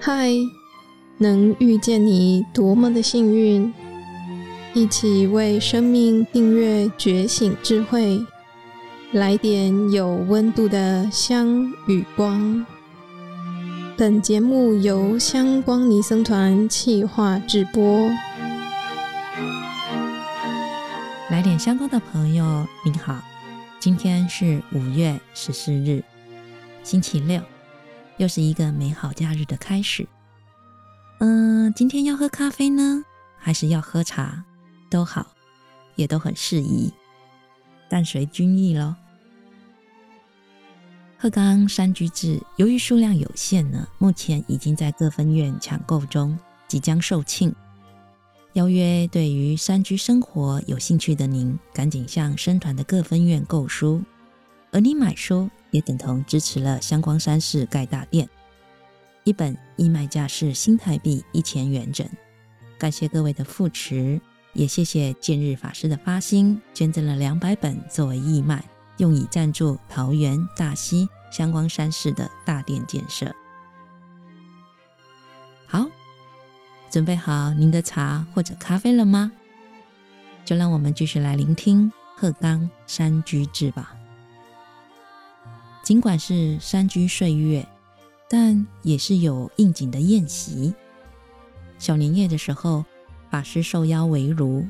嗨，能遇见你多么的幸运！一起为生命订阅觉醒智慧，来点有温度的香与光。本节目由香光尼僧团企划制播。来点香光的朋友，您好，今天是五月十四日，星期六。又是一个美好假日的开始。嗯，今天要喝咖啡呢，还是要喝茶？都好，也都很适宜，但随君意喽。鹤冈山居志由于数量有限呢，目前已经在各分院抢购中，即将售罄。邀约对于山居生活有兴趣的您，赶紧向僧团的各分院购书，而你买书。也等同支持了香光山寺盖大殿，一本义卖价是新台币一千元整。感谢各位的扶持，也谢谢见日法师的发心，捐赠了两百本作为义卖，用以赞助桃园大溪香光山寺的大殿建设。好，准备好您的茶或者咖啡了吗？就让我们继续来聆听鹤冈山居志吧。尽管是山居岁月，但也是有应景的宴席。小年夜的时候，法师受邀围炉，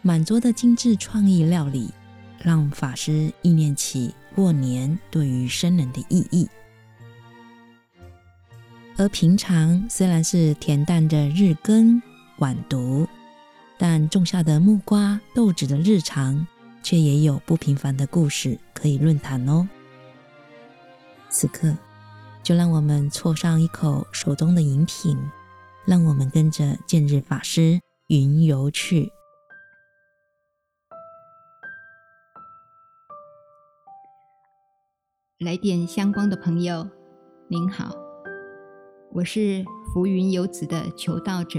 满桌的精致创意料理，让法师忆念起过年对于僧人的意义。而平常虽然是恬淡的日更晚读，但种下的木瓜豆子的日常，却也有不平凡的故事可以论谈哦。此刻，就让我们啜上一口手中的饮品，让我们跟着见日法师云游去。来点香光的朋友，您好，我是浮云游子的求道者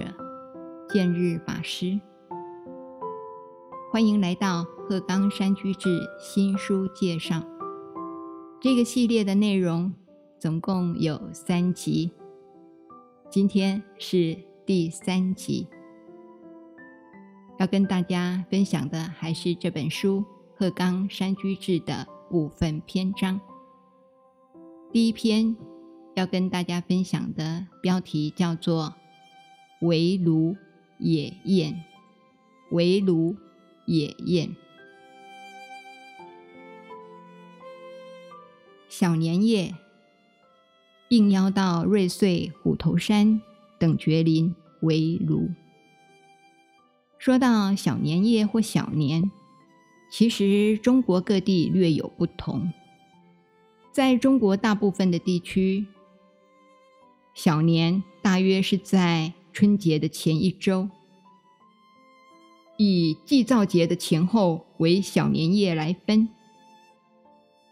见日法师，欢迎来到鹤冈山居志新书介绍。这个系列的内容总共有三集，今天是第三集。要跟大家分享的还是这本书《鹤冈山居志》的部分篇章。第一篇要跟大家分享的标题叫做“围炉野宴”，围炉野宴。小年夜，应邀到瑞穗、虎头山等绝林围炉。说到小年夜或小年，其实中国各地略有不同。在中国大部分的地区，小年大约是在春节的前一周，以祭灶节的前后为小年夜来分。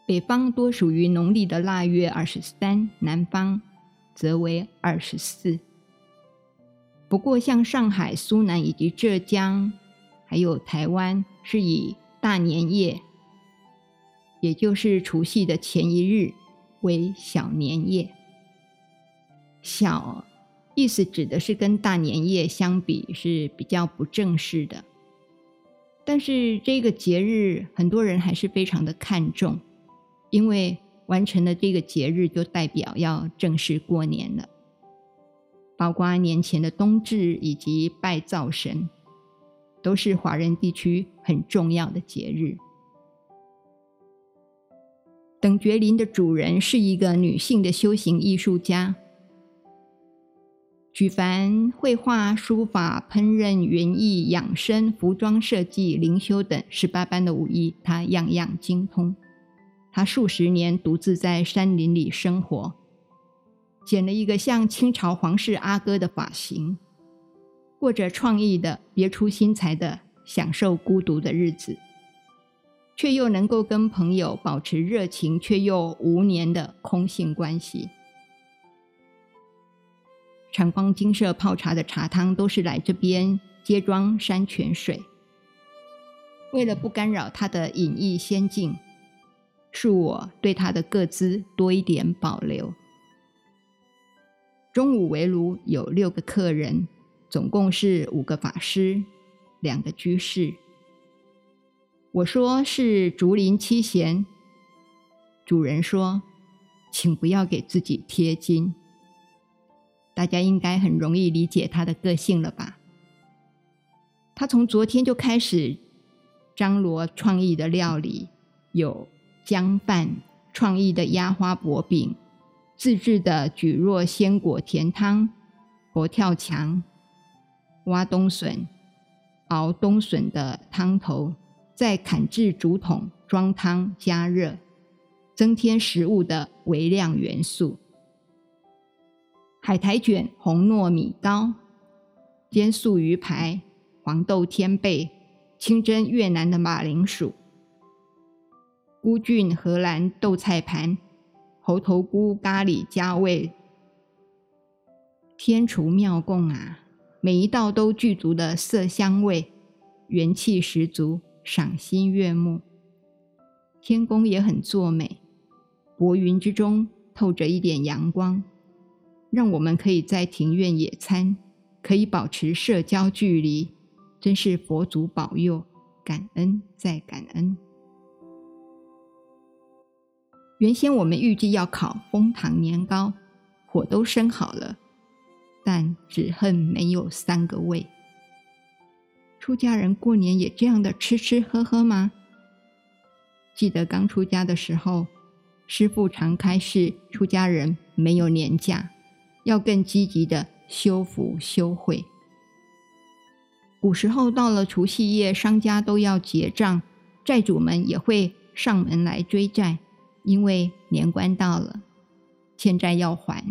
北方多属于农历的腊月二十三，南方则为二十四。不过，像上海、苏南以及浙江，还有台湾，是以大年夜，也就是除夕的前一日为小年夜。小意思指的是跟大年夜相比是比较不正式的，但是这个节日很多人还是非常的看重。因为完成了这个节日，就代表要正式过年了。包括年前的冬至以及拜灶神，都是华人地区很重要的节日。等觉林的主人是一个女性的修行艺术家，举凡绘画、书法、烹饪、园艺、养生、服装设计、灵修等十八般的武艺，她样样精通。他数十年独自在山林里生活，剪了一个像清朝皇室阿哥的发型，过着创意的、别出心裁的享受孤独的日子，却又能够跟朋友保持热情却又无年的空性关系。长光金舍泡茶的茶汤都是来这边接装山泉水，为了不干扰他的隐逸仙境。恕我对他的个资多一点保留。中午围炉有六个客人，总共是五个法师，两个居士。我说是竹林七贤，主人说，请不要给自己贴金。大家应该很容易理解他的个性了吧？他从昨天就开始张罗创意的料理，有姜饭、创意的压花薄饼、自制的蒟蒻鲜果甜汤、佛跳墙、挖冬笋、熬冬笋的汤头。再砍制竹筒装汤加热，增添食物的微量元素。海苔卷、红糯米糕、煎素鱼排、黄豆天贝、清蒸越南的马铃薯、菇菌荷兰豆菜盘、猴头菇咖喱加味，天厨妙供啊！每一道都具足的色香味，元气十足。赏心悦目，天公也很作美，薄云之中透着一点阳光，让我们可以在庭院野餐，可以保持社交距离，真是佛祖保佑，感恩再感恩。原先我们预计要烤蜂糖年糕，火都生好了，但只恨没有三个味。出家人过年也这样的吃吃喝喝吗？记得刚出家的时候，师父常开示出家人没有年假，要更积极的修福修慧。古时候到了除夕夜，商家都要结账，债主们也会上门来追债，因为年关到了，欠债要还。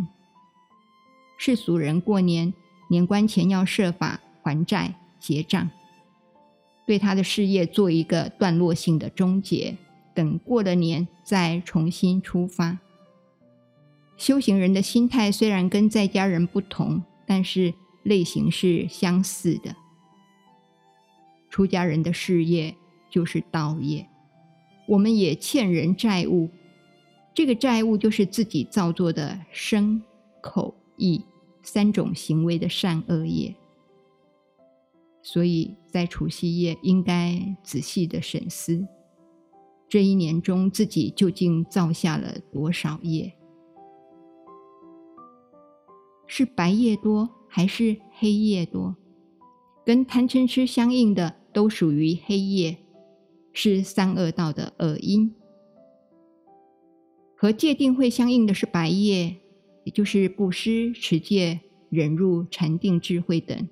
世俗人过年年关前要设法还债结账。对他的事业做一个段落性的终结，等过了年再重新出发。修行人的心态虽然跟在家人不同，但是类型是相似的。出家人的事业就是道业，我们也欠人债务，这个债务就是自己造作的身、口、意三种行为的善恶业。所以在除夕夜，应该仔细的审思，这一年中自己究竟造下了多少业？是白业多还是黑夜多？跟贪嗔痴相应的都属于黑夜，是三恶道的恶因。和戒定慧相应的是白业，也就是布施、持戒、忍辱、禅定、智慧等，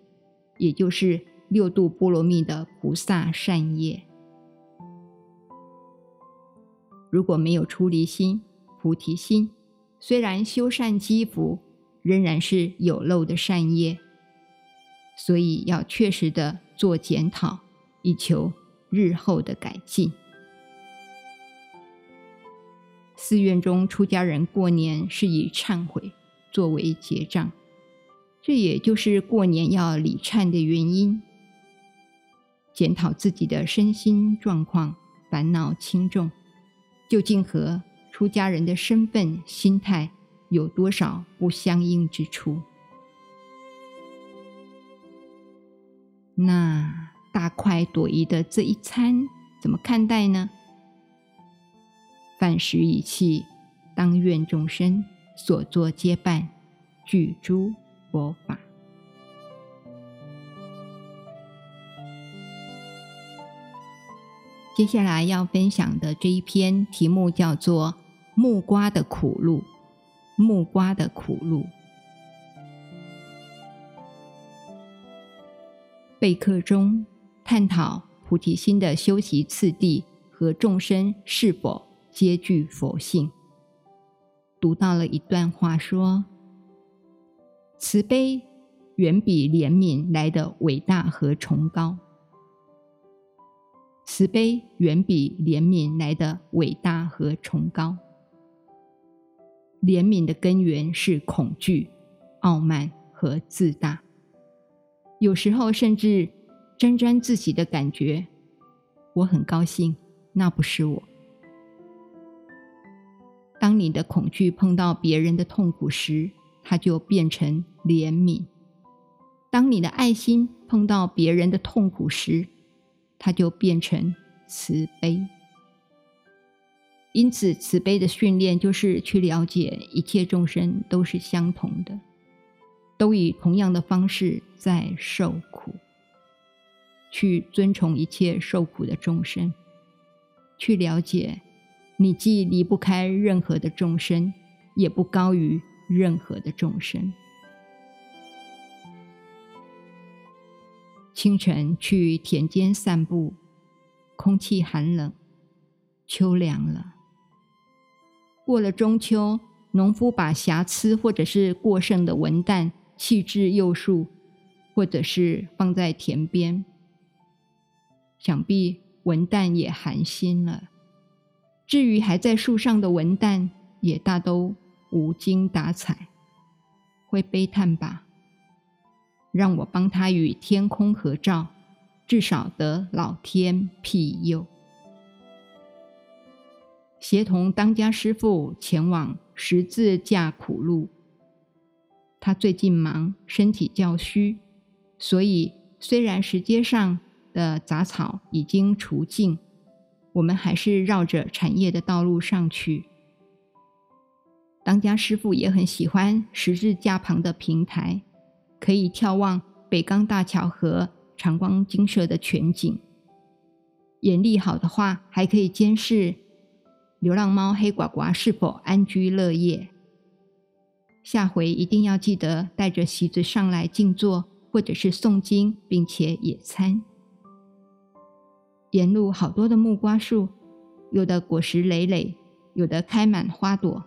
也就是。六度波罗蜜的菩萨善业，如果没有出离心、菩提心，虽然修善积福，仍然是有漏的善业。所以要确实的做检讨，以求日后的改进。寺院中出家人过年是以忏悔作为结账，这也就是过年要礼忏的原因。检讨自己的身心状况，烦恼轻重，究竟和出家人的身份、心态有多少不相应之处？那大快朵颐的这一餐怎么看待呢？饭食已弃，当愿众生所作皆办，具诸佛法。接下来要分享的这一篇题目叫做《木瓜的苦路》。木瓜的苦路，备课中探讨菩提心的修习次第和众生是否皆具佛性。读到了一段话说：“慈悲远比怜悯来的伟大和崇高。”慈悲远比怜悯来的伟大和崇高。怜悯的根源是恐惧、傲慢和自大，有时候甚至沾沾自喜的感觉。我很高兴，那不是我。当你的恐惧碰到别人的痛苦时，它就变成怜悯；当你的爱心碰到别人的痛苦时，它就变成慈悲。因此，慈悲的训练就是去了解一切众生都是相同的，都以同样的方式在受苦，去尊崇一切受苦的众生，去了解你既离不开任何的众生，也不高于任何的众生。清晨去田间散步，空气寒冷，秋凉了。过了中秋，农夫把瑕疵或者是过剩的文旦弃置柚树，或者是放在田边，想必文旦也寒心了。至于还在树上的文旦，也大都无精打采，会悲叹吧？让我帮他与天空合照，至少得老天庇佑。协同当家师傅前往十字架苦路。他最近忙，身体较虚，所以虽然石阶上的杂草已经除尽，我们还是绕着产业的道路上去。当家师傅也很喜欢十字架旁的平台，可以眺望北港大桥和长光精舍的全景。眼力好的话，还可以监视。流浪猫黑呱呱是否安居乐业？下回一定要记得带着席子上来静坐，或者是诵经，并且野餐。沿路好多的木瓜树，有的果实累累，有的开满花朵，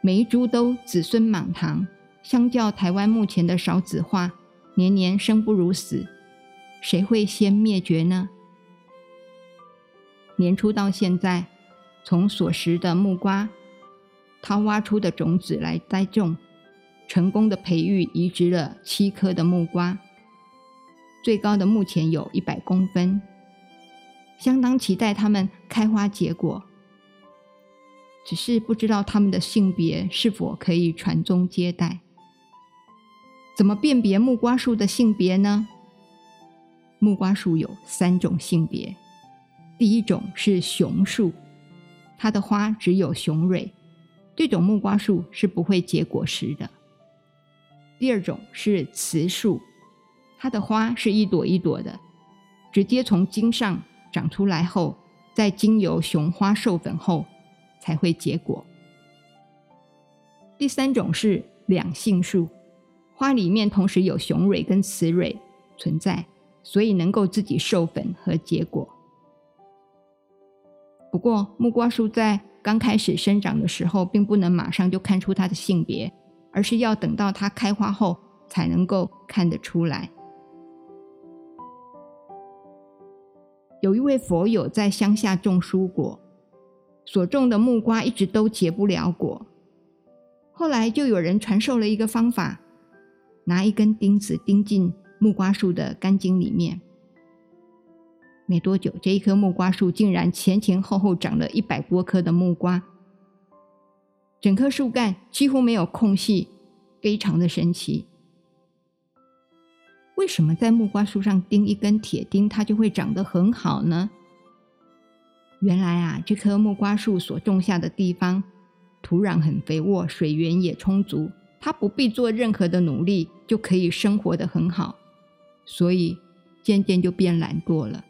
每一株都子孙满堂。相较台湾目前的少子化，年年生不如死，谁会先灭绝呢？年初到现在。从所食的木瓜，掏挖出的种子来栽种，成功的培育移植了七棵的木瓜，最高的目前有一百公分，相当期待它们开花结果。只是不知道它们的性别是否可以传宗接代？怎么辨别木瓜树的性别呢？木瓜树有三种性别，第一种是雄树。它的花只有雄蕊，这种木瓜树是不会结果实的。第二种是雌树，它的花是一朵一朵的，直接从茎上长出来后，再经由雄花授粉后才会结果。第三种是两性树，花里面同时有雄蕊跟雌蕊存在，所以能够自己授粉和结果。不过，木瓜树在刚开始生长的时候，并不能马上就看出它的性别，而是要等到它开花后才能够看得出来。有一位佛友在乡下种蔬果，所种的木瓜一直都结不了果。后来就有人传授了一个方法，拿一根钉子钉进木瓜树的干茎里面。没多久，这一棵木瓜树竟然前前后后长了一百多棵的木瓜，整棵树干几乎没有空隙，非常的神奇。为什么在木瓜树上钉一根铁钉，它就会长得很好呢？原来啊，这棵木瓜树所种下的地方土壤很肥沃，水源也充足，它不必做任何的努力就可以生活得很好，所以渐渐就变懒惰了。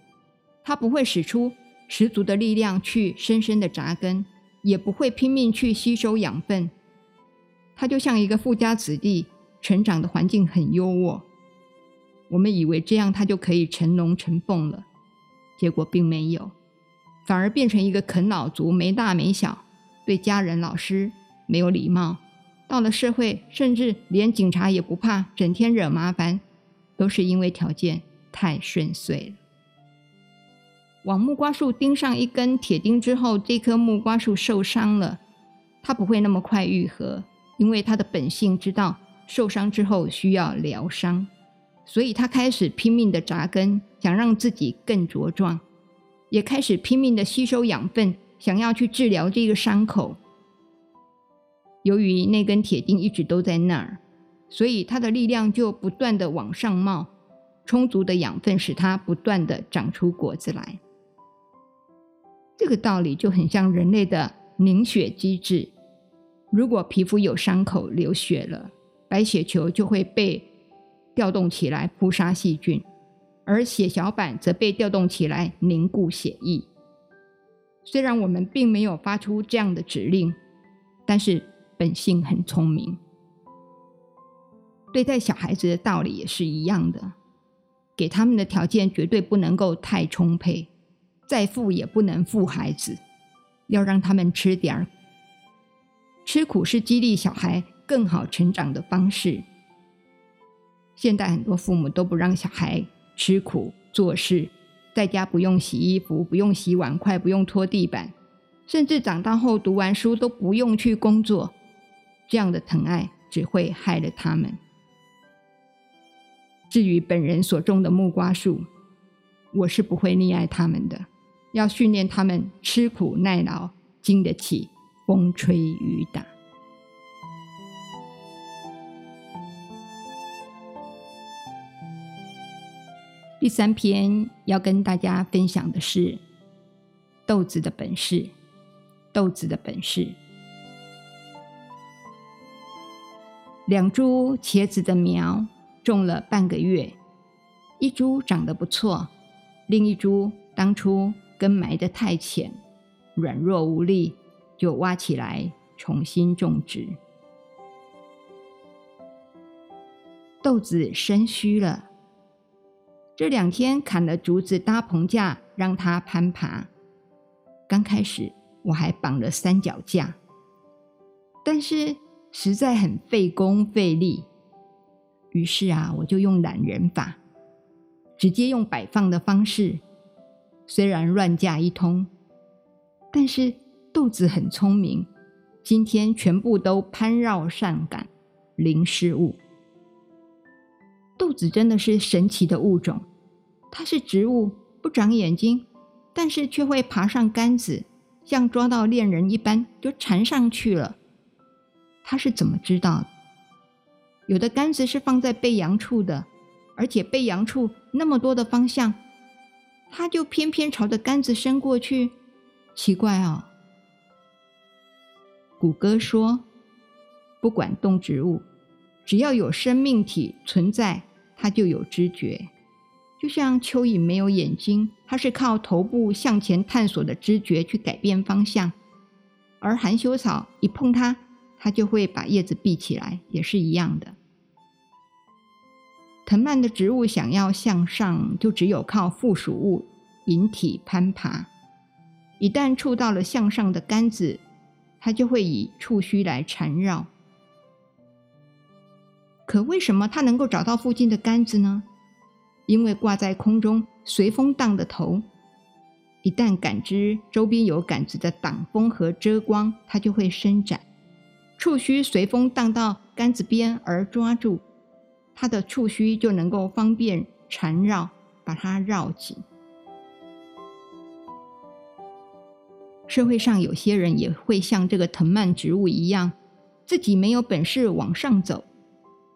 它不会使出十足的力量去深深的扎根，也不会拼命去吸收养分。它就像一个富家子弟，成长的环境很优渥。我们以为这样他就可以成龙成凤了，结果并没有，反而变成一个啃老族，没大没小，对家人、老师没有礼貌。到了社会，甚至连警察也不怕，整天惹麻烦，都是因为条件太顺遂了。往木瓜树钉上一根铁钉之后，这棵木瓜树受伤了，它不会那么快愈合，因为它的本性知道受伤之后需要疗伤，所以它开始拼命的扎根，想让自己更茁壮，也开始拼命的吸收养分，想要去治疗这个伤口。由于那根铁钉一直都在那儿，所以它的力量就不断地往上冒，充足的养分使它不断地长出果子来。这个道理就很像人类的凝血机制。如果皮肤有伤口流血了，白血球就会被调动起来扑杀细菌，而血小板则被调动起来凝固血液。虽然我们并没有发出这样的指令，但是本性很聪明。对待小孩子的道理也是一样的，给他们的条件绝对不能够太充沛，再富也不能富孩子，要让他们吃点儿。吃苦是激励小孩更好成长的方式。现在很多父母都不让小孩吃苦做事。在家不用洗衣服，不用洗碗筷，不用拖地板，甚至长大后读完书都不用去工作，这样的疼爱只会害了他们。至于本人所种的木瓜树，我是不会溺爱他们的，要训练他们吃苦耐劳，经得起风吹雨打。第三篇要跟大家分享的是豆子的本事。豆子的本事，两株茄子的苗种了半个月，一株长得不错，另一株当初根埋得太浅，软弱无力，就挖起来重新种植。豆子生虚了。这两天砍了竹子搭棚架，让它攀爬。刚开始我还绑了三脚架，但是实在很费工费力。于是啊，我就用懒人法，直接用摆放的方式。虽然乱架一通，但是豆子很聪明，今天全部都攀绕上杆，零失误。豆子真的是神奇的物种。它是植物，不长眼睛，但是却会爬上杆子，像抓到恋人一般就缠上去了。它是怎么知道的？有的杆子是放在背阳处的，而且背阳处那么多的方向，它就偏偏朝着杆子伸过去。奇怪、哦！谷歌说，不管动植物，只要有生命体存在，它就有知觉。就像蚯蚓没有眼睛，它是靠头部向前探索的知觉去改变方向；而含羞草一碰它，它就会把叶子闭起来，也是一样的。藤蔓的植物想要向上，就只有靠附属物引体攀爬。一旦触到了向上的杆子，它就会以触须来缠绕。可为什么它能够找到附近的杆子呢？因为挂在空中随风荡的头，一旦感知周边有杆子的挡风和遮光，它就会伸展。触须随风荡到杆子边而抓住，它的触须就能够方便缠绕，把它绕紧。社会上有些人也会像这个藤蔓植物一样，自己没有本事往上走，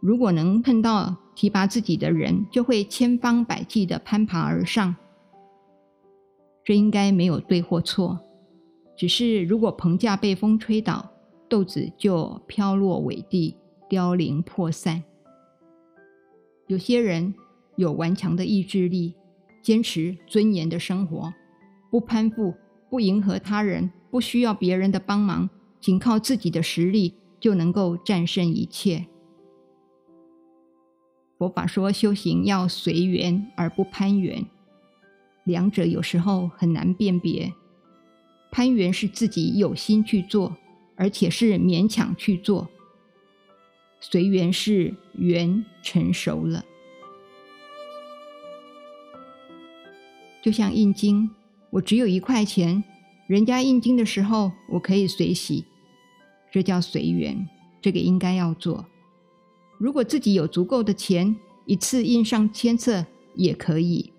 如果能碰到。提拔自己的人就会千方百计地攀爬而上，这应该没有对或错，只是如果棚架被风吹倒，豆子就飘落尾地，凋零破散。有些人有顽强的意志力，坚持尊严的生活，不攀附，不迎合他人，不需要别人的帮忙，仅靠自己的实力就能够战胜一切。佛法说修行要随缘而不攀缘，两者有时候很难辨别。攀缘是自己有心去做，而且是勉强去做；随缘是缘成熟了。就像印经，我只有一块钱，人家印经的时候，我可以随喜，这叫随缘，这个应该要做。如果自己有足够的钱，一次印上千册也可以。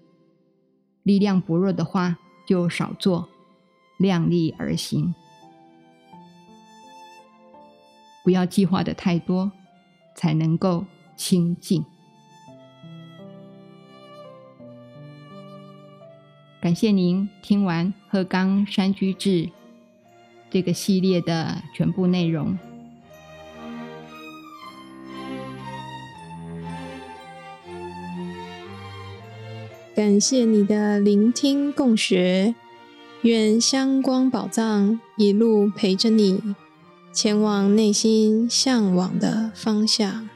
力量薄弱的话，就少做，量力而行。不要计划的太多，才能够清静。感谢您听完《鹤冈山居志》这个系列的全部内容。感谢你的聆听共学，愿香光宝藏一路陪着你，前往内心向往的方向。